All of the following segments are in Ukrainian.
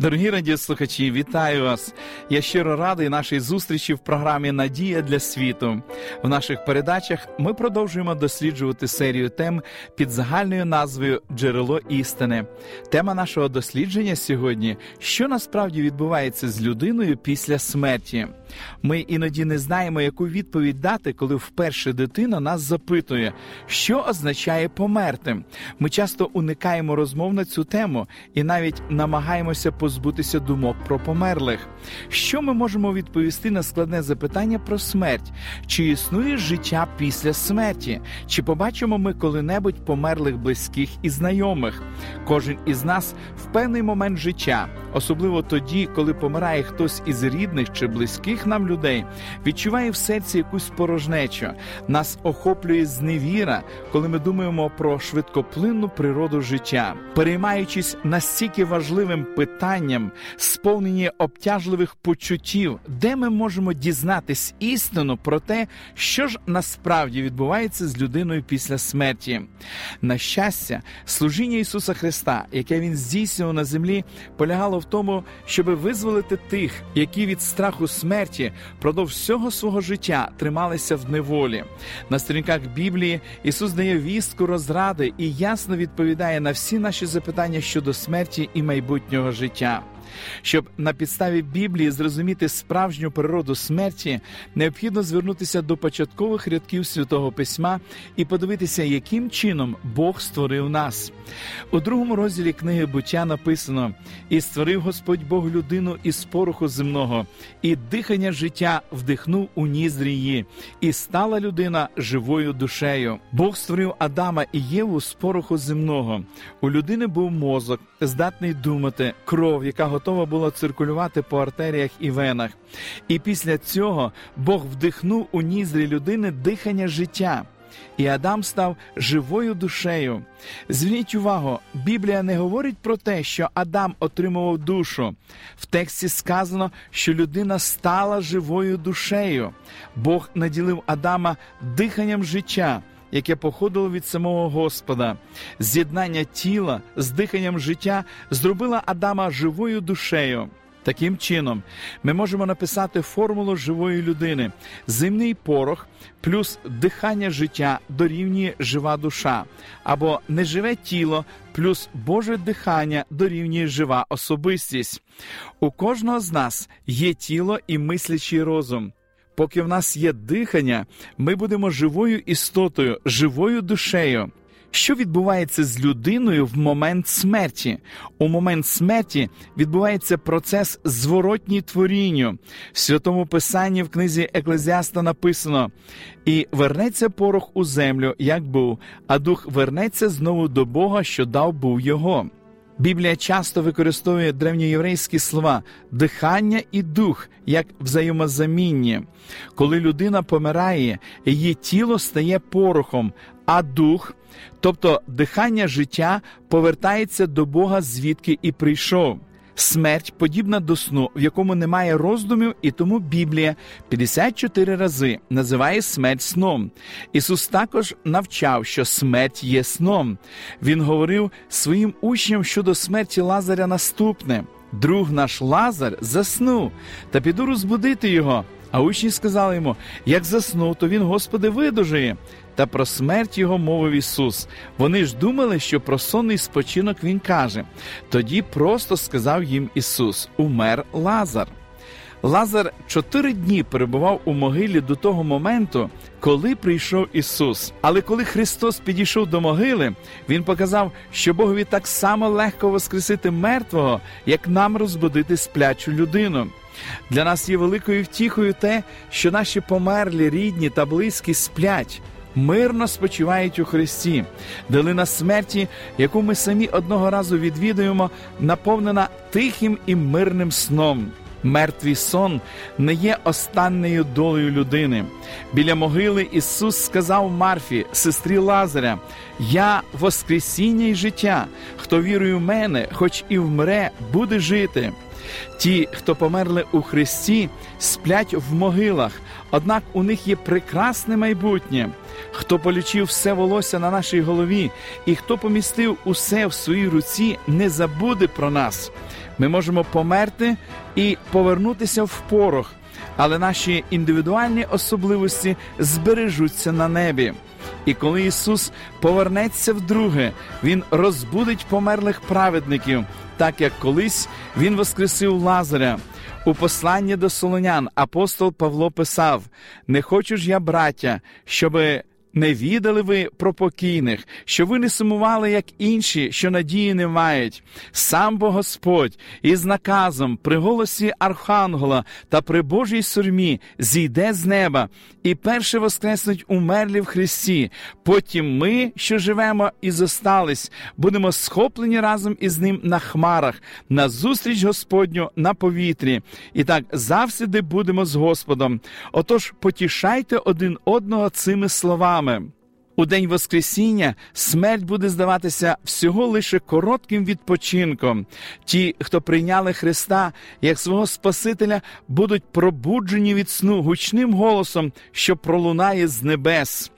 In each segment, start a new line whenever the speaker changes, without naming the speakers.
Дорогі радіослухачі, вітаю вас! Я щиро радий нашій зустрічі в програмі Надія для світу. В наших передачах ми продовжуємо досліджувати серію тем під загальною назвою Джерело істини. Тема нашого дослідження сьогодні: що насправді відбувається з людиною після смерті. Ми іноді не знаємо, яку відповідь дати, коли вперше дитина нас запитує, що означає померти. Ми часто уникаємо розмов на цю тему і навіть намагаємося позбутися думок про померлих. Що ми можемо відповісти на складне запитання про смерть? Чи існує життя після смерті? Чи побачимо ми коли-небудь померлих близьких і знайомих? Кожен із нас в певний момент життя, особливо тоді, коли помирає хтось із рідних чи близьких нам людей, відчуває в серці якусь порожнечу. Нас охоплює зневіра, коли ми думаємо про швидкоплинну природу життя, переймаючись настільки важливим питанням, сповнені обтяжливих почуттів, де ми можемо дізнатись істину про те, що ж насправді відбувається з людиною після смерті. На щастя, служіння Ісуса Христа, яке Він здійснював на землі, полягало в тому, щоб визволити тих, які від страху смерті продовж всього свого життя трималися в неволі. На сторінках Біблії Ісус дає вістку розради і ясно відповідає на всі наші запитання щодо смерті і майбутнього життя. Щоб на підставі Біблії зрозуміти справжню природу смерті, необхідно звернутися до початкових рядків святого письма і подивитися, яким чином Бог створив нас. У другому розділі книги буття написано: і створив Господь Бог людину із пороху земного, і дихання життя вдихнув у ніздрі її, і стала людина живою душею. Бог створив Адама і Єву з пороху земного. У людини був мозок, здатний думати, кров, яка готова була циркулювати по артеріях і венах. І після цього Бог вдихнув у ніздрі людини дихання життя. І Адам став живою душею. Зверніть увагу, Біблія не говорить про те, що Адам отримував душу. В тексті сказано, що людина стала живою душею. Бог наділив Адама диханням життя яке походило від самого Господа. З'єднання тіла з диханням життя зробила Адама живою душею. Таким чином, ми можемо написати формулу живої людини: земний порох плюс дихання життя дорівнює жива душа, або неживе тіло плюс Боже дихання дорівнює жива особистість. У кожного з нас є тіло і мислячий розум. Поки в нас є дихання, ми будемо живою істотою, живою душею. Що відбувається з людиною в момент смерті? У момент смерті відбувається процес зворотній творінню. В святому писанні в книзі Еклезіаста написано: і вернеться порох у землю, як був, а дух вернеться знову до Бога, що дав був його. Біблія часто використовує древньоєврейські слова дихання і дух як взаємозамінні. Коли людина помирає, її тіло стає порохом, а дух, тобто дихання життя, повертається до Бога, звідки і прийшов. Смерть подібна до сну, в якому немає роздумів, і тому Біблія 54 рази називає смерть сном. Ісус також навчав, що смерть є сном. Він говорив своїм учням щодо смерті Лазаря наступне: друг наш Лазар заснув, та піду розбудити його. А учні сказали йому: як заснув, то він, Господи, видужує. Та про смерть його мовив Ісус. Вони ж думали, що про сонний спочинок Він каже. Тоді просто сказав їм Ісус: Умер Лазар. Лазар чотири дні перебував у могилі до того моменту, коли прийшов Ісус. Але коли Христос підійшов до могили, Він показав, що Богові так само легко воскресити мертвого, як нам розбудити сплячу людину. Для нас є великою втіхою те, що наші померлі, рідні та близькі сплять. Мирно спочивають у Христі, долина смерті, яку ми самі одного разу відвідуємо, наповнена тихим і мирним сном. Мертвий сон не є останньою долею людини. Біля могили Ісус сказав Марфі, сестрі Лазаря: Я Воскресіння й життя, хто вірує в мене, хоч і вмре, буде жити. Ті, хто померли у Христі, сплять в могилах, однак у них є прекрасне майбутнє. Хто полічив все волосся на нашій голові, і хто помістив усе в своїй руці, не забуде про нас. Ми можемо померти і повернутися в порох, але наші індивідуальні особливості збережуться на небі. І коли Ісус повернеться вдруге, Він розбудить померлих праведників, так як колись Він воскресив Лазаря. У посланні до Солонян апостол Павло писав: Не хочу ж я, браття, щоби не відали ви про покійних, що ви не сумували, як інші, що надії не мають. Сам бо Господь із наказом при голосі Архангела та при Божій сурмі зійде з неба і перше воскреснуть умерлі в Христі. Потім ми, що живемо і зостались, будемо схоплені разом із ним на хмарах, на зустріч Господню на повітрі. І так завсіди будемо з Господом. Отож, потішайте один одного цими словами словами. У день Воскресіння смерть буде здаватися всього лише коротким відпочинком. Ті, хто прийняли Христа як свого Спасителя, будуть пробуджені від сну гучним голосом, що пролунає з небес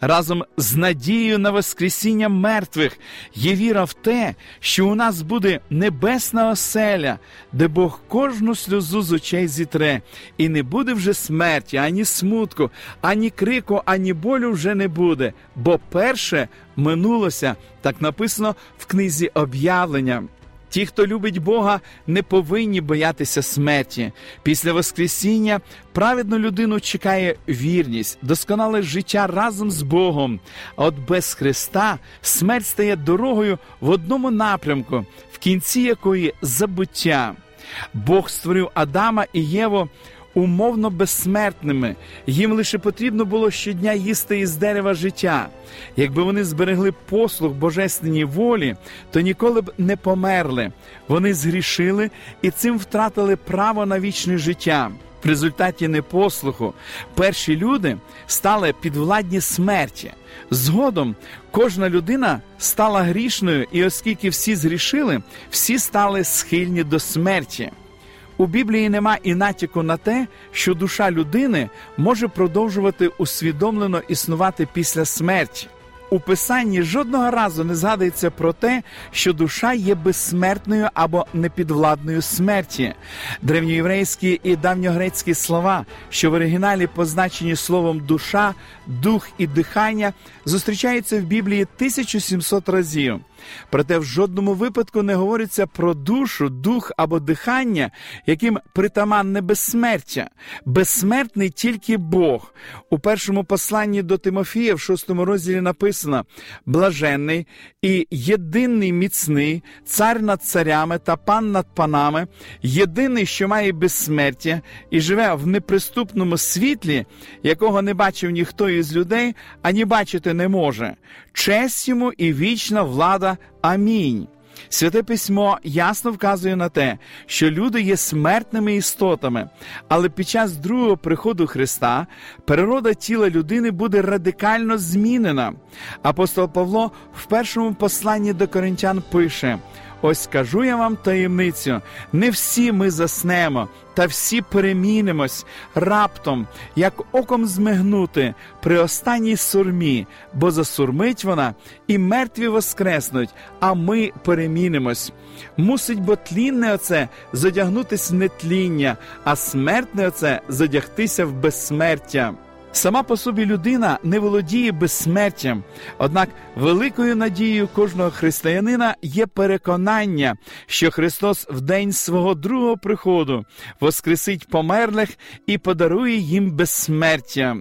разом з надією на Воскресіння мертвих. Є віра в те, що у нас буде небесна оселя, де Бог кожну сльозу з очей зітре, і не буде вже смерті, ані смутку, ані крику, ані болю вже не буде, бо перше минулося, так написано в книзі об'явлення. Ті, хто любить Бога, не повинні боятися смерті. Після Воскресіння праведну людину чекає вірність, досконале життя разом з Богом. А от без Христа смерть стає дорогою в одному напрямку, в кінці якої забуття. Бог створив Адама і Єву умовно безсмертними, їм лише потрібно було щодня їсти із дерева життя. Якби вони зберегли послуг божественній волі, то ніколи б не померли. Вони згрішили і цим втратили право на вічне життя. В результаті непослуху перші люди стали підвладні смерті. Згодом кожна людина стала грішною, і оскільки всі згрішили, всі стали схильні до смерті. У Біблії нема і натяку на те, що душа людини може продовжувати усвідомлено існувати після смерті. У писанні жодного разу не згадується про те, що душа є безсмертною або непідвладною смерті. Древньоєврейські і давньогрецькі слова, що в оригіналі позначені словом душа, дух і дихання, зустрічаються в Біблії 1700 разів. Проте в жодному випадку не говориться про душу, дух або дихання, яким притаманне безсмертя. Безсмертний тільки Бог. У першому посланні до Тимофія, в шостому розділі написано: блаженний і єдиний міцний, цар над царями та пан над панами, єдиний, що має безсмертя і живе в неприступному світлі, якого не бачив ніхто із людей, ані бачити не може. Честь йому і вічна влада. Амінь. Святе письмо ясно вказує на те, що люди є смертними істотами, але під час другого приходу Христа природа тіла людини буде радикально змінена. Апостол Павло в першому посланні до коринтян пише: Ось кажу я вам таємницю: не всі ми заснемо, та всі перемінимось раптом, як оком змигнути при останній сурмі, бо засурмить вона, і мертві воскреснуть, а ми перемінимось. Мусить бо тлінне оце задягнутись в нетління, а смертне оце задягтися в безсмертя. Сама по собі людина не володіє безсмертям, однак великою надією кожного християнина є переконання, що Христос в день свого другого приходу воскресить померлих і подарує їм безсмертя.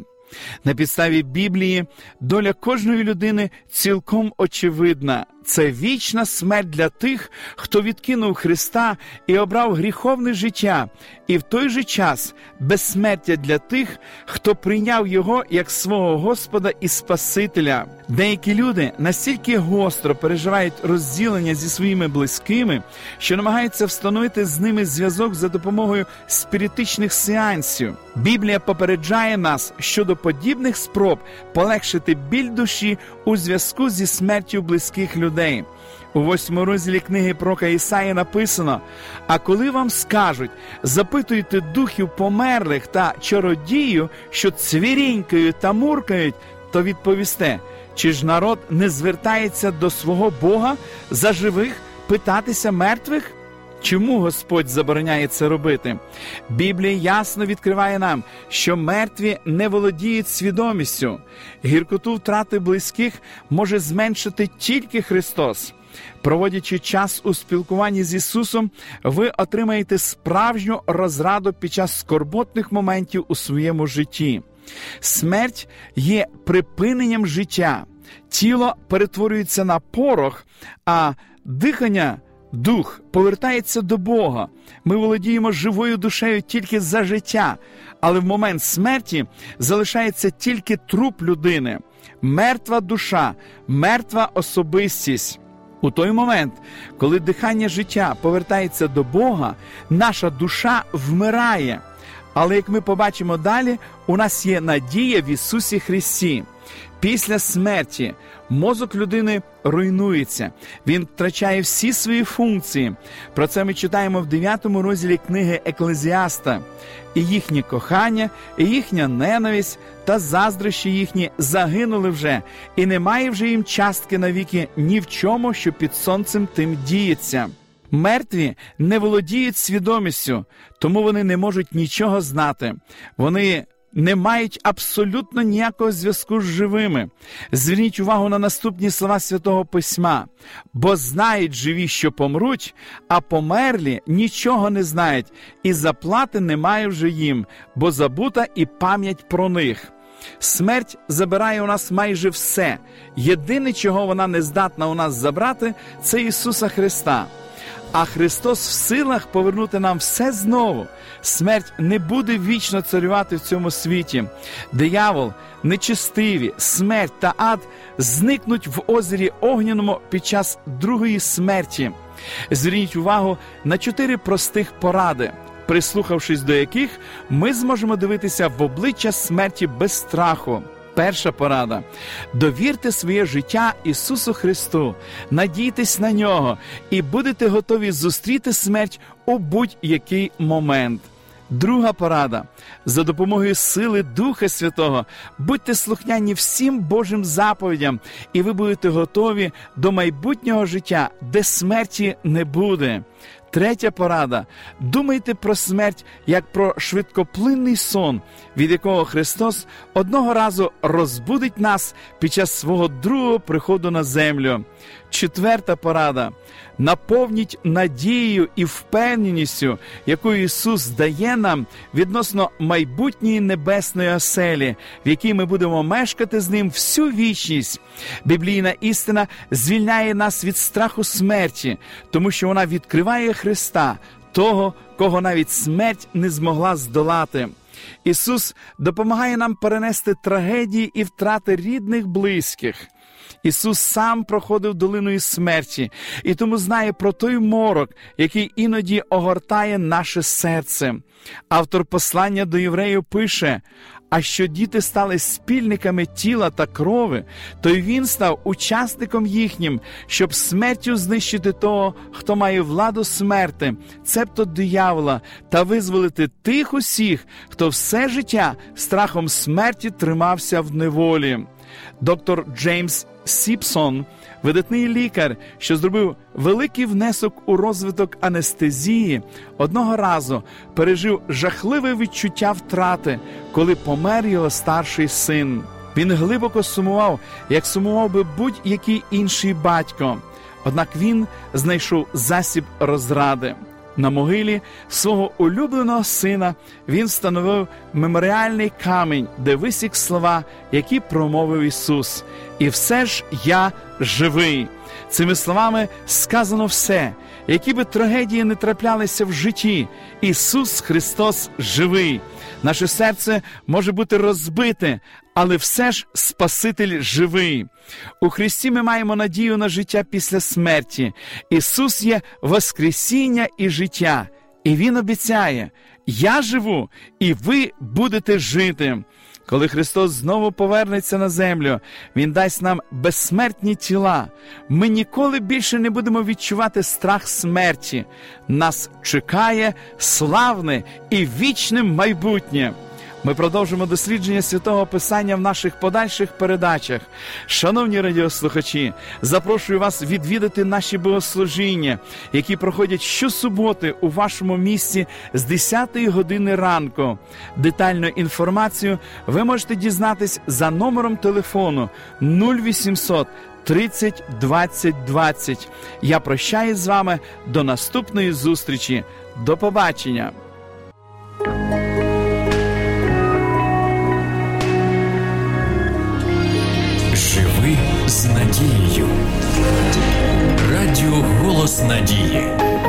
На підставі Біблії доля кожної людини цілком очевидна. Це вічна смерть для тих, хто відкинув Христа і обрав гріховне життя, і в той же час безсмертя для тих, хто прийняв його як свого Господа і Спасителя. Деякі люди настільки гостро переживають розділення зі своїми близькими, що намагаються встановити з ними зв'язок за допомогою спіритичних сеансів. Біблія попереджає нас щодо подібних спроб полегшити біль душі у зв'язку зі смертю близьких людей. У восьмому розділі книги Прока Ісаї написано: А коли вам скажуть, запитуйте духів померлих та чародію, що цвірінькають та муркають, то відповісте, чи ж народ не звертається до свого Бога за живих питатися мертвих? Чому Господь забороняє це робити? Біблія ясно відкриває нам, що мертві не володіють свідомістю. Гіркоту втрати близьких може зменшити тільки Христос. Проводячи час у спілкуванні з Ісусом, ви отримаєте справжню розраду під час скорботних моментів у своєму житті. Смерть є припиненням життя, тіло перетворюється на порох, а дихання. Дух повертається до Бога. Ми володіємо живою душею тільки за життя, але в момент смерті залишається тільки труп людини, мертва душа, мертва особистість. У той момент, коли дихання життя повертається до Бога, наша душа вмирає. Але як ми побачимо далі, у нас є надія в Ісусі Христі. Після смерті мозок людини руйнується, він втрачає всі свої функції. Про це ми читаємо в 9 розділі книги Еклезіаста. І їхнє кохання, і їхня ненависть та заздрощі їхні загинули вже, і немає вже їм частки навіки ні в чому, що під сонцем тим діється. Мертві не володіють свідомістю, тому вони не можуть нічого знати. Вони не мають абсолютно ніякого зв'язку з живими. Зверніть увагу на наступні слова святого Письма, бо знають живі, що помруть, а померлі нічого не знають, і заплати немає вже їм, бо забута і пам'ять про них. Смерть забирає у нас майже все. Єдине, чого вона не здатна у нас забрати, це Ісуса Христа. А Христос в силах повернути нам все знову. Смерть не буде вічно царювати в цьому світі. Диявол, нечистиві, смерть та ад зникнуть в озері Огняному під час другої смерті. Зверніть увагу на чотири простих поради, прислухавшись до яких ми зможемо дивитися в обличчя смерті без страху. Перша порада: довірте своє життя Ісусу Христу, надійтесь на нього і будете готові зустріти смерть у будь-який момент. Друга порада за допомогою сили Духа Святого будьте слухняні всім Божим заповідям, і ви будете готові до майбутнього життя, де смерті не буде. Третя порада: думайте про смерть як про швидкоплинний сон, від якого Христос одного разу розбудить нас під час свого другого приходу на землю. Четверта порада: наповніть надією і впевненістю, яку Ісус дає нам відносно майбутньої небесної оселі, в якій ми будемо мешкати з ним всю вічність. Біблійна істина звільняє нас від страху смерті, тому що вона відкриває Христа, того, кого навіть смерть не змогла здолати. Ісус допомагає нам перенести трагедії і втрати рідних близьких. Ісус сам проходив долиною смерті і тому знає про той морок, який іноді огортає наше серце. Автор послання до євреїв пише: а що діти стали спільниками тіла та крови, то й він став учасником їхнім, щоб смертю знищити того, хто має владу смерти, цебто диявола, та визволити тих усіх, хто все життя страхом смерті тримався в неволі. Доктор Джеймс Сіпсон, видатний лікар, що зробив великий внесок у розвиток анестезії, одного разу пережив жахливе відчуття втрати, коли помер його старший син. Він глибоко сумував, як сумував би будь-який інший батько. Однак він знайшов засіб розради. На могилі свого улюбленого сина він встановив меморіальний камінь, де висік слова, які промовив Ісус. І все ж я живий. Цими словами сказано все, які би трагедії не траплялися в житті. Ісус Христос живий. Наше серце може бути розбите, але все ж Спаситель живий. У Христі ми маємо надію на життя після смерті. Ісус є Воскресіння і життя, і Він обіцяє: Я живу, і ви будете жити. Коли Христос знову повернеться на землю, Він дасть нам безсмертні тіла. Ми ніколи більше не будемо відчувати страх смерті. Нас чекає славне і вічне майбутнє. Ми продовжимо дослідження святого Писання в наших подальших передачах. Шановні радіослухачі, запрошую вас відвідати наші богослужіння, які проходять щосуботи у вашому місці з 10 години ранку. Детальну інформацію ви можете дізнатись за номером телефону 0800 30 20 20. Я прощаюсь з вами до наступної зустрічі. До побачення!
Голос Надії.